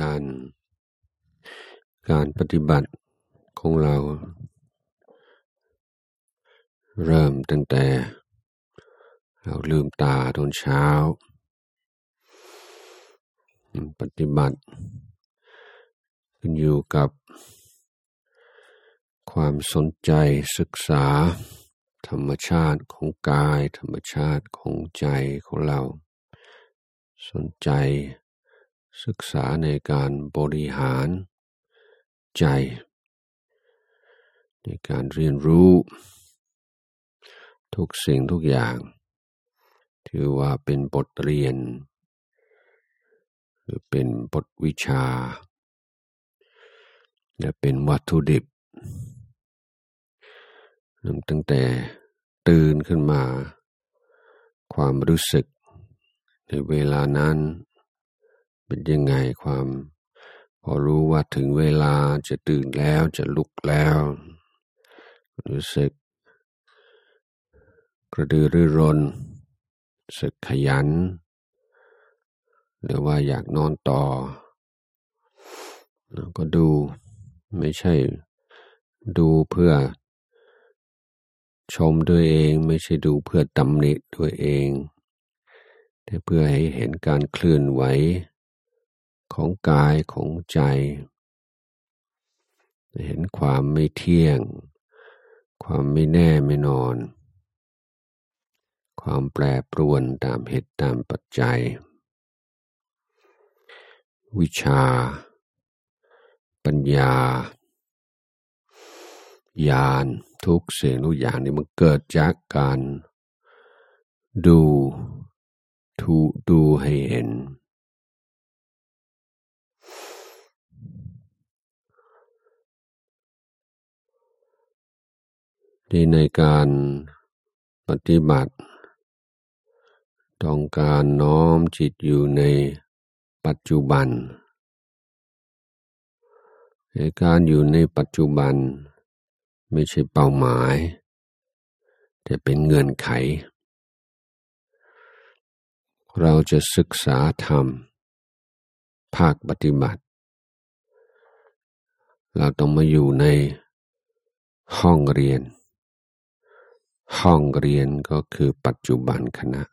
การการปฏิบัติของเรา เริ่มตั้งแต่ เราลืมตาตอนเช้า ปฏิบัติขึ้นอยู่กับ ความสนใจศึกษา ธรรมชาติของกาย ธรรมชาติของใจของเรา สนใจ ศึกษาในการบริหารใจ ในการเรียนรู้ ทุกสิ่งทุกอย่าง ถือว่าเป็นบทเรียน หรือเป็นบทวิชา และเป็นวัตถุดิบ ตั้งแต่ตื่นขึ้นมา ความรู้สึกในเวลานั้น เป็นยังไงความ พอรู้ว่าถึงเวลาจะตื่นแล้วจะลุกแล้ว รู้สึก กระดือรือร้นสึกขยัน หรือว่าอยากนอนต่อก็ดูไม่ใช่ดูเพื่อชมด้วยเองไม่ใช่ดูเพื่อตำหนิด้วยเอง แต่เพื่อให้เห็นการเคลื่อนไหว ของกายของใจ เห็นความไม่เที่ยง ความไม่แน่ไม่นอน ความแปรปรวนตามเหตุตามปัจจัย วิชา ปัญญาญาณทุกสิ่งทุกอย่างนี่มันเกิดจากการดู ทูดูให้เห็น ที่ในการปฏิบัติ ต้องการน้อมจิตอยู่ในปัจจุบันในการอยู่ในปัจจุบัน ไม่ใช่เป้าหมาย แต่เป็นเงื่อนไข เราจะศึกษาธรรม ภาคปฏิบัติ เราต้องมาอยู่ในห้องเรียน ห้องเรียนก็คือปัจจุบันขณะ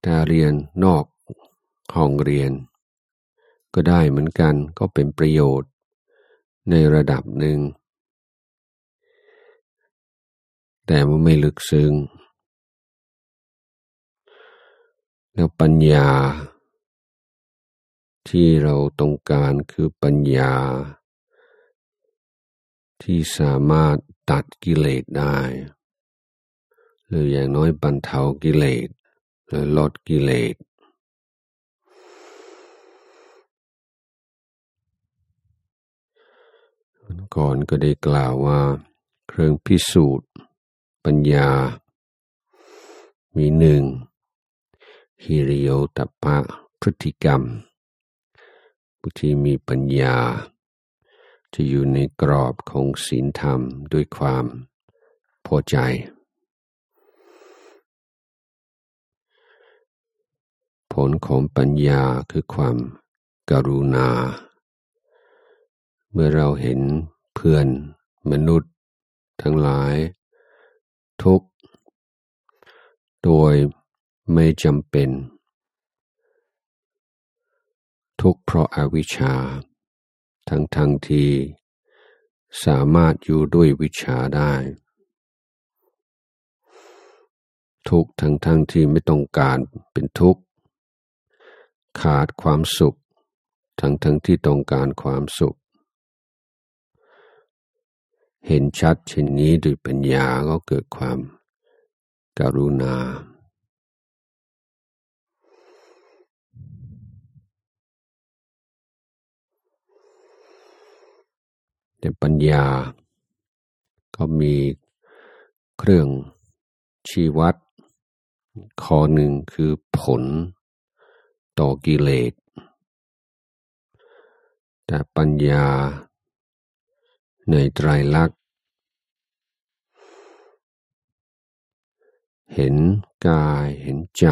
แต่เรียนนอกห้องเรียน ก็ได้เหมือนกันก็เป็นประโยชน์ในระดับหนึ่ง แต่มันไม่ลึกซึ้ง แล้วปัญญา ที่เราต้องการคือปัญญา ที่สามารถตัดกิเลสได้ หรืออย่างน้อยบรรเทากิเลสหรือลดกิเลสก่อนก็ได้กล่าวว่า เครื่องพิสูจน์ ปัญญา มีหนึ่งฮิริโอตปะพฤติกรรมผู้ที่มีปัญญา จะอยู่ในกรอบของศีลธรรมด้วยความพอใจ ผลของปัญญาคือความกรุณา เมื่อเราเห็นเพื่อนมนุษย์ ทั้งหลาย ทุกโดยไม่จำเป็น ทุกเพราะอาวิชชา ทั้งทั้งที่สามารถอยู่ด้วยวิชาได้ ทุกทั้งทั้งที่ไม่ต้องการเป็นทุกข์ ขาดความสุข ทั้งทั้งที่ต้องการความสุข เห็นชัดเช่นนี้ด้วยปัญญาก็เกิดความการุณา แต่ปัญญา ก็มีเครื่องชีวัดข้อหนึ่งคือผลต่อกิเลส แต่ปัญญาในไตรลักษณ์ เห็นกายเห็นใจ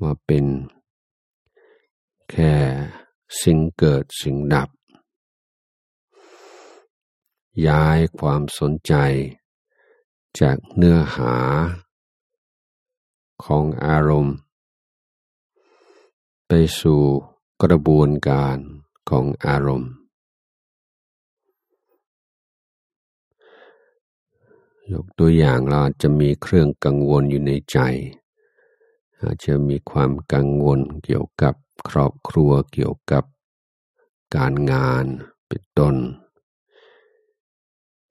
ว่าเป็นแค่สิ่งเกิดสิ่งดับ ย้ายความสนใจ จากเนื้อหา ของอารมณ์ ไปสู่กระบวนการของอารมณ์ ยกตัวอย่างเราจะมีเครื่องกังวลอยู่ในใจ อาจจะมีความกังวลเกี่ยวกับครอบครัวเกี่ยวกับการงานเป็นต้น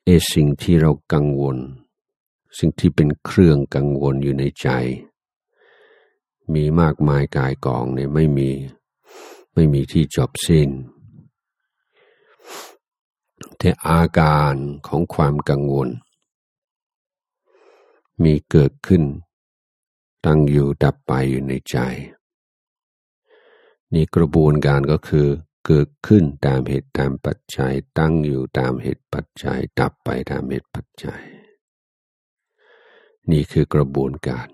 เอสิ่งที่เรากังวล สิ่งที่เป็นเครื่องกังวลอยู่ในใจ มีมากมายกายกองเนี่ยไม่มีไม่มีที่จบสิ้น แต่อาการของความกังวล มีเกิดขึ้น ตั้งอยู่ดับไปอยู่ในใจ นี่กระบวนการก็คือ เกิดขึ้นตามเหตุตามปัจจัยตั้งอยู่ตามเหตุปัจจัยดับไปตามเหตุปัจจัย นี่คือกระบวนการ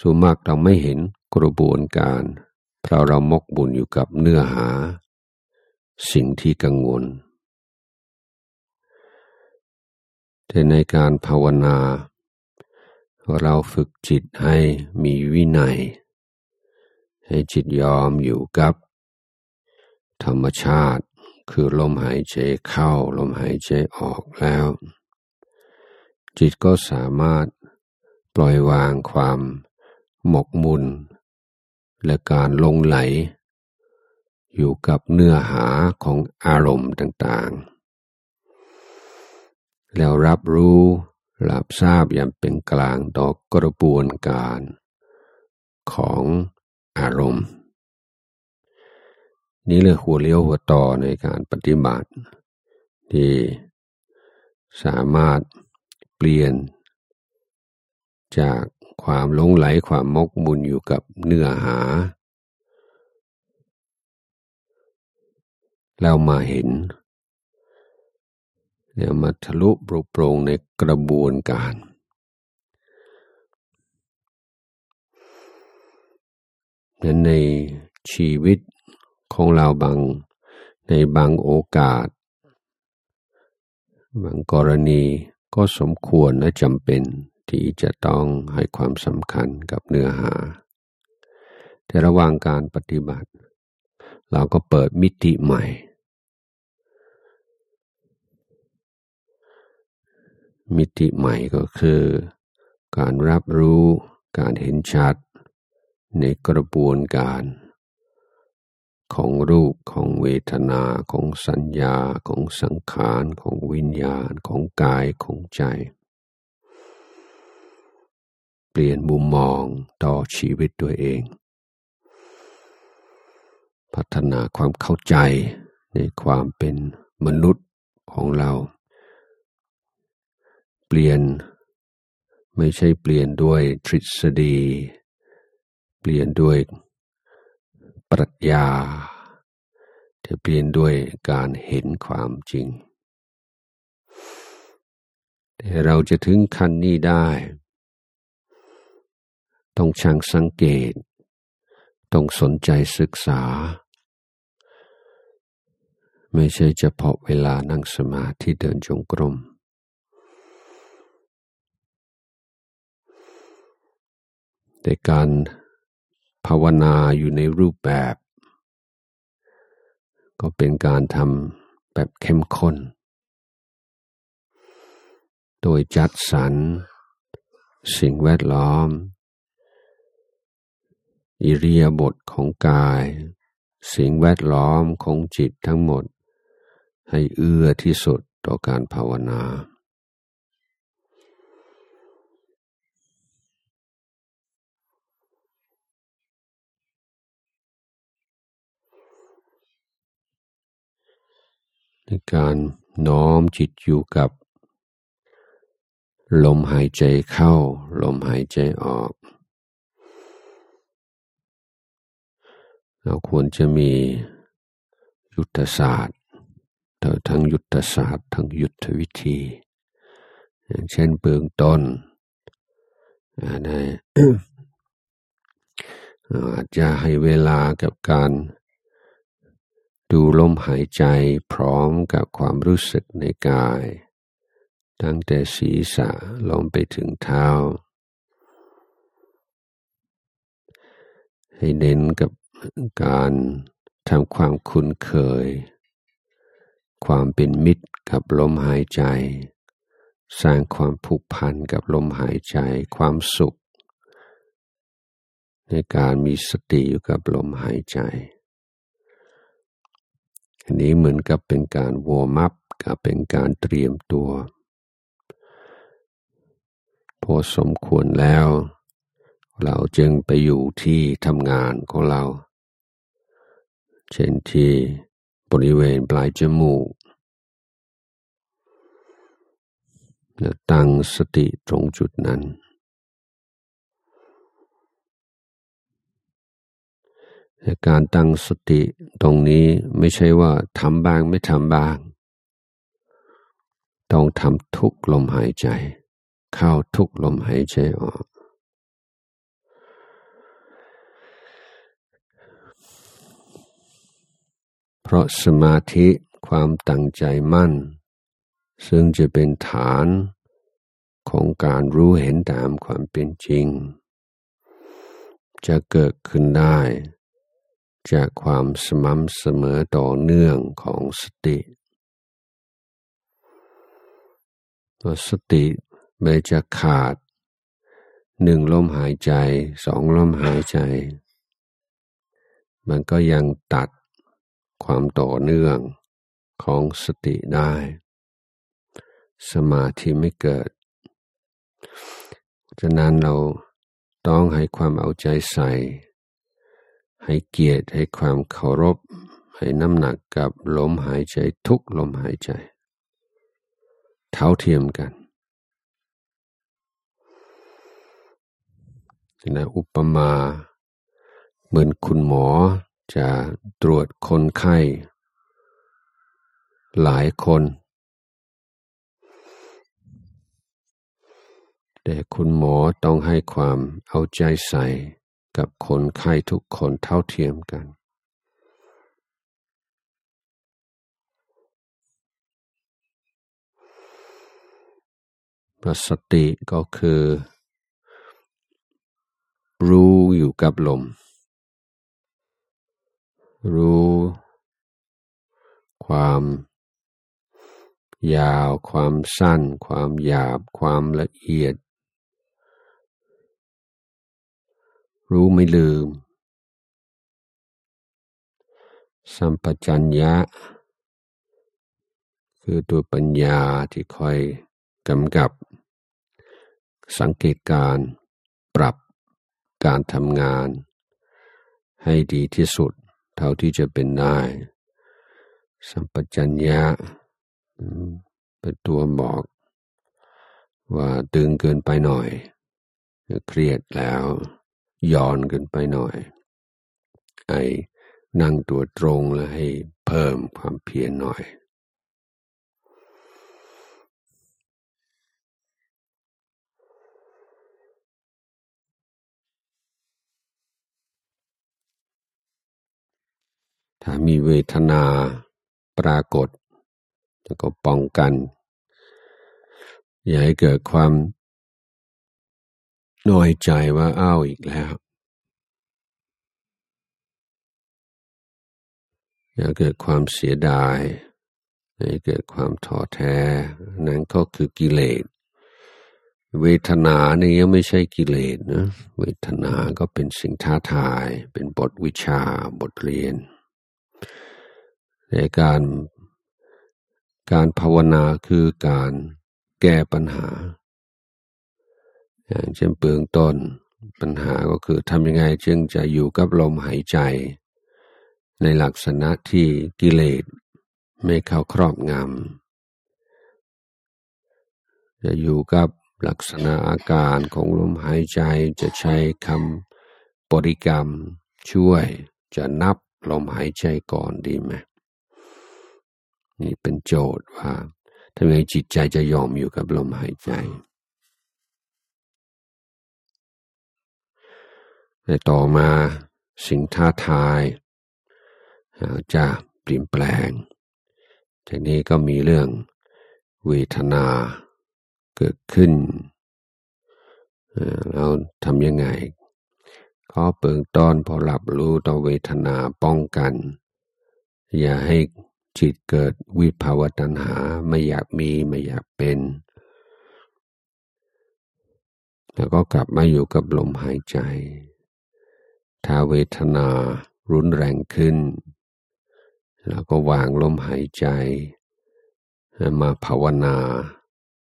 ส่วนมากเราไม่เห็นกระบวนการเพราะเรามกบุญอยู่กับเนื้อหา สิ่งที่กังวล แต่ในการภาวนา เราฝึกจิตให้มีวินัย ให้จิตยอมอยู่กับ ธรรมชาติคือลมหายใจเข้า ลมหายใจออกแล้ว จิตก็สามารถปล่อยวางความหมกมุนและการลงไหล อยู่กับเนื้อหาของอารมณ์ต่างๆ แล้วรับรู้หลับทราบอย่างเป็นกลางต่อกระบวนการของอารมณ์ นี่เลยหัวเลี้ยวหัวต่อในการปฏิบัติ ที่สามารถเปลี่ยน จากความหลงไหลความมกมุนอยู่กับเนื้อหา แล้วมาเห็นแล้วมาทะลุปรุโปรงในกระบวนการ นั้นในชีวิต ของเราบางในบางโอกาส บางกรณีก็สมควรและจำเป็นที่จะต้องให้ความสำคัญกับเนื้อหา แต่ระหว่างการปฏิบัติ เราก็เปิดมิติใหม่ มิติใหม่ก็คือ การรับรู้การเห็นชัดในกระบวนการ ของรูปของเวทนาของสัญญาของสังขารของวิญญาณของกายของใจ เปลี่ยนมุมมองต่อชีวิตตัวเอง พัฒนาความเข้าใจในความเป็นมนุษย์ของเรา เปลี่ยนไม่ใช่เปลี่ยนด้วยทฤษฎี เปลี่ยนด้วย ปรัชญาจะเปลี่ยนด้วยการเห็นความจริง แต่เราจะถึงขั้นนี้ได้ ต้องช่างสังเกต ต้องสนใจศึกษา ไม่ใช่เฉพาะเวลานั่งสมาธิเดินจงกรม แต่การ ภาวนาอยู่ในรูปแบบ ก็เป็นการทำแบบเข้มข้น โดยจัดสรร สิ่งแวดล้อม อิริยาบถของกาย สิ่งแวดล้อมของจิตทั้งหมด ให้เอื้อที่สุดต่อการภาวนา ในการน้อมจิตอยู่กับ ลมหายใจเข้า ลมหายใจออก เราควรจะมียุทธศาสตร์ทั้งยุทธศาสตร์ทั้งยุทธวิธี อย่างเช่นเบื้องต้นอาจจะให้เวลากับการ ดูลมหายใจพร้อมกับความรู้สึกในกาย ตั้งแต่ศีรษะลงไปถึงเท้า ให้เน้นกับการทำความคุ้นเคย ความเป็นมิตรกับลมหายใจ สร้างความผูกพันกับลมหายใจความสุข ในการมีสติอยู่กับลมหายใจ อันนี้เหมือนกับเป็นการวอร์มอัพกับเป็นการเตรียมตัว พอสมควรแล้ว เราจึงไปอยู่ที่ทำงานของเรา เช่นที่บริเวณปลายจมูกแล้วตั้งสติตรงจุดนั้น การตั้งสติตรงนี้ไม่ใช่ว่าทำบ้างไม่ทำบ้าง ต้องทำทุกลมหายใจ เข้าทุกลมหายใจออก เพราะสมาธิความตั้งใจมั่น ซึ่งจะเป็นฐานของการรู้เห็นตามความเป็นจริง จะเกิดขึ้นได้ จากความสม่ำเสมอต่อเนื่องของสติตัวสติไม่จะขาดหนึ่งลมหายใจสองลมหายใจ มันก็ยังตัดความต่อเนื่องของสติได้ สมาธิไม่เกิดฉะนั้นเราต้องให้ความเอาใจใส่ ให้เกียรติให้ความเคารพ ให้น้ำหนักกับลมหายใจทุกลมหายใจ เท่าเทียมกันนะอุปมาเหมือนคุณหมอจะตรวจคนไข้ หลายคน แต่คุณหมอต้องให้ความเอาใจใส่ กับคนไข้ทุกคนเท่าเทียมกัน สติก็คือ รู้อยู่กับลม รู้ ความ ยาว ความสั้น ความหยาบ ความละเอียด รู้ไม่ลืม สัมปชัญญะ คือตัวปัญญาที่คอยกำกับ สังเกตการปรับการทำงาน ให้ดีที่สุดเท่าที่จะเป็นได้ สัมปชัญญะเป็นตัวบอก ว่าตึงเกินไปหน่อยเครียดแล้ว ย้อนกันไปหน่อย ไอ้นั่งตัวตรงแล้วให้เพิ่มความเพียรหน่อยถ้ามีเวทนาปรากฏ แล้วก็ป้องกัน อย่าให้เกิดความ น้อยใจว่าอ้าวอีกแล้วอย่าเกิดความเสียดายอย่าเกิดความท้อแท้ นั่นก็คือกิเลส เวทนานี่ยังไม่ใช่กิเลสนะ เวทนาก็เป็นสิ่งท้าทาย เป็นบทวิชาบทเรียน ในการการภาวนาคือการแก้ปัญหา อย่างเช่นเบื้องต้นปัญหาก็คือทำยังไงจึงจะอยู่กับลมหายใจ ในลักษณะที่กิเลสไม่เข้าครอบงำจะอยู่กับลักษณะอาการของลมหายใจจะใช้คำบริกรรมช่วยจะนับลมหายใจก่อนดีไหมนี่เป็นโจทย์ว่าทำไมจิตใจจะยอมอยู่กับลมหายใจ ในต่อมาสิ่งท้าทายจะเปลี่ยนแปลง ทีนี้ก็มีเรื่องเวทนาเกิดขึ้นเราทำยังไงก็เปิงต้อนพอหลับรู้ต่อเวทนาป้องกัน อย่าให้จิตเกิดวิภาวตัณหาไม่อยากมีไม่อยากเป็น แล้วก็กลับมาอยู่กับลมหายใจ ถ้าเวทนารุนแรงขึ้น แล้วก็วางลมหายใจ มาภาวนา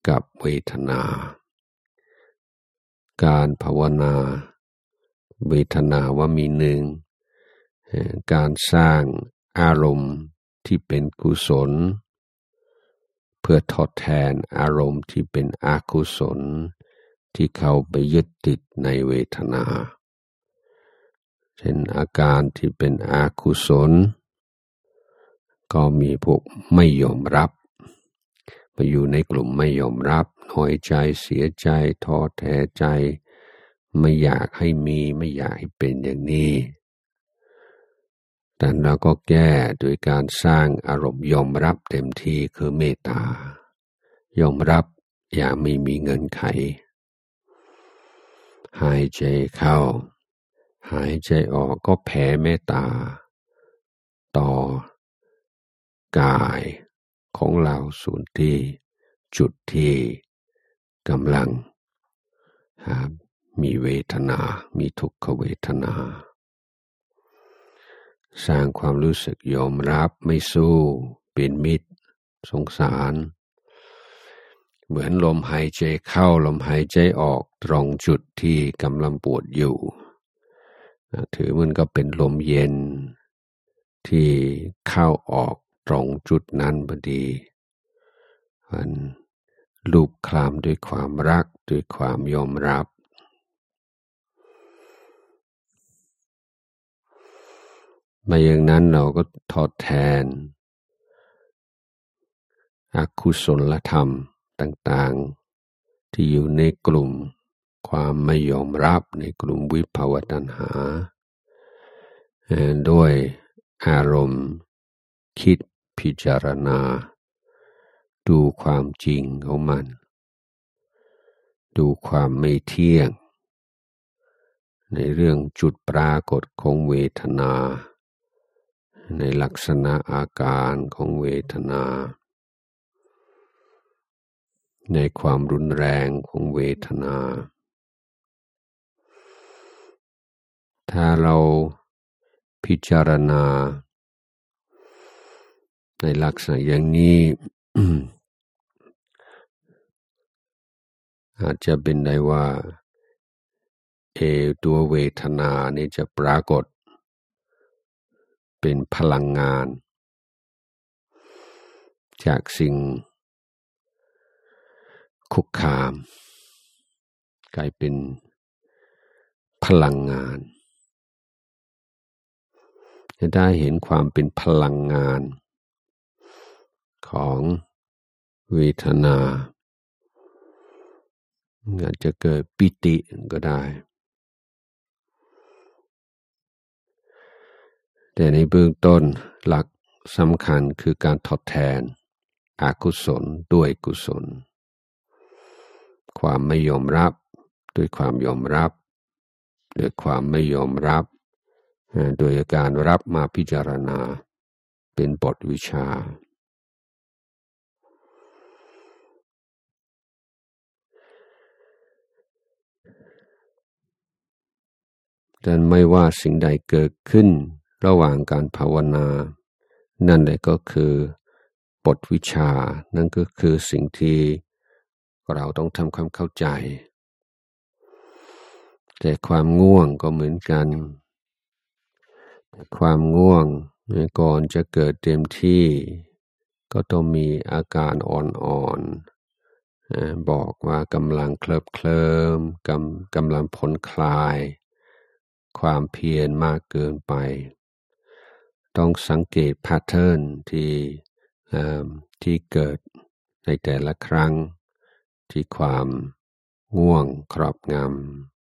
กับเวทนา การภาวนาเวทนาว่ามีหนึ่ง การสร้างอารมณ์ที่เป็นกุศล เพื่อทดแทนอารมณ์ที่เป็นอกุศล ที่เขาไปยึดติดในเวทนา เช่นอาการที่เป็นอกุศล ก็มีพวกไม่ยอมรับ มาอยู่ในกลุ่มไม่ยอมรับน้อยใจเสียใจท้อแท้ใจ ไม่อยากให้มีไม่อยากให้เป็นอย่างนี้ แต่เราก็แก้โดยการสร้างอารมณ์ยอมรับเต็มที่คือเมตตายอมรับอย่าไม่มีเงินไข หายใจเข้า หายใจออกก็แผ่เมตตา ต่อ กายของเราส่วนที่จุดที่กำลัง มีเวทนา มีทุกขเวทนา สร้างความรู้สึกยอมรับไม่สู้ เป็นมิตร สงสาร เหมือนลมหายใจเข้าลมหายใจออกตรงจุดที่กำลังปวดอยู่ ถือมันก็เป็นลมเย็น ที่เข้าออกตรงจุดนั้นพอดีมันลูบคลามด้วยความรักด้วยความยอมรับ มาอย่างนั้นเราก็ทอดแทนอคุศลธรรมต่างๆ ที่อยู่ในกลุ่ม ความไม่ยอมรับในกลุ่มวิภาวตัณหา ด้วยอารมณ์คิดพิจารณา ดูความจริงของมัน ดูความไม่เที่ยง ในเรื่องจุดปรากฏของเวทนา ในลักษณะอาการของเวทนา ในความรุนแรงของเวทนา ถ้าเราพิจารณา ในลักษณะอย่างนี้ อาจจะเป็นได้ว่า เอตัวเวทนานี้จะปรากฏ เป็นพลังงาน จากสิ่ง คุกคาม กลายเป็นพลังงาน จะได้เห็นความเป็นพลังงาน ของเวทนาอาจจะเกิดปิติก็ได้ แต่ในเบื้องต้นหลักสำคัญคือการทดแทนอกุศลด้วยกุศล ความไม่ยอมรับ ด้วยความยอมรับ ด้วยความไม่ยอมรับ โดยการรับมาพิจารณา เป็นบทวิชาแต่ไม่ว่าสิ่งใดเกิดขึ้นระหว่างการภาวนา นั่นแหละก็คือบทวิชา นั่นก็คือสิ่งที่เราต้องทำความเข้าใจ แต่ความง่วงก็เหมือนกัน ความง่วงก่อนจะเกิดเต็มที่ ก็ต้องมีอาการอ่อนๆบอกว่ากำลังเคลิบเคลิมกำกำลังผ่อนคลาย ความเพียรมากเกินไป ต้องสังเกตพทเทิร์นที่ที่เกิดในแต่ละครั้งที่ความง่วงครอบงำ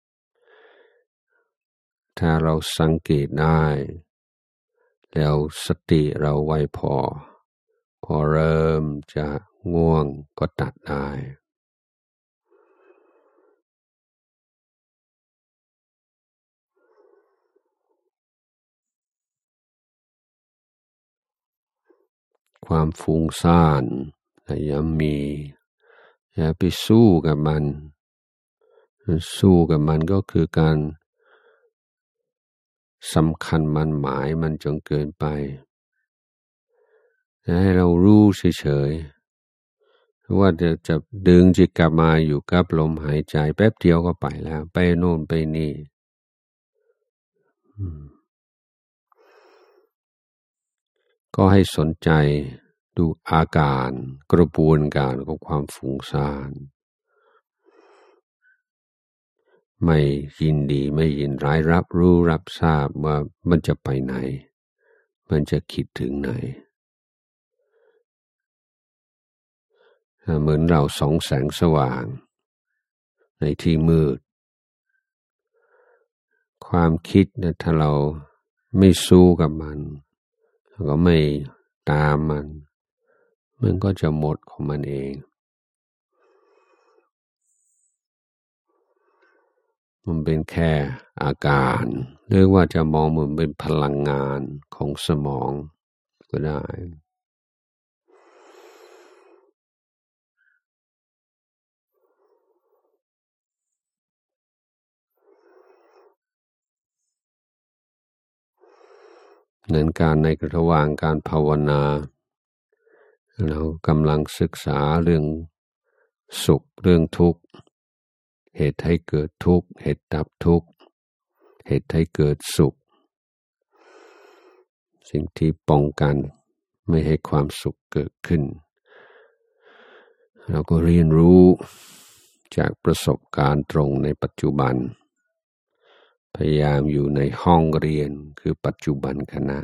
ถ้าเราสังเกตได้ แล้วสติเราไวพอ พอเริ่มจะง่วงก็ตัดได้ ความฟุ้งซ่านย่ามีอย่าไปสู้กับมัน สู้กับมันก็คือการ สำคัญมันหมายมันจนเกินไปให้เรารู้เฉยๆว่าจะจะดึงจิตกลับมาอยู่กับลมหายใจ แป๊บเดียวก็ไปแล้ว ไปโน่นไปนี่ก็ให้สนใจดูอาการกระบวนการของความฟุ้งซ่าน ไม่ยินดีไม่ยินร้ายรับรู้รับทราบว่ามันจะไปไหน มันจะคิดถึงไหน เหมือนเราสองแสงสว่าง ในที่มืด ความคิดนะถ้าเราไม่สู้กับมันก็ไม่ตามมัน มันก็จะหมดของมันเอง มันเป็นแค่อาการหรือว่าจะมองมันเป็นพลังงานของสมองก็ได้เน้นการในกระหว่างการภาวนา เรากำลังศึกษาเรื่องสุขเรื่องทุกข์ เหตุให้เกิดทุกข์ เหตุดับทุกข์ เหตุให้เกิดสุข สิ่งที่ป้องกันไม่ให้ความสุขเกิดขึ้น เราก็เรียนรู้จากประสบการณ์ตรงในปัจจุบัน พยายามอยู่ในห้องเรียนคือปัจจุบันขณะ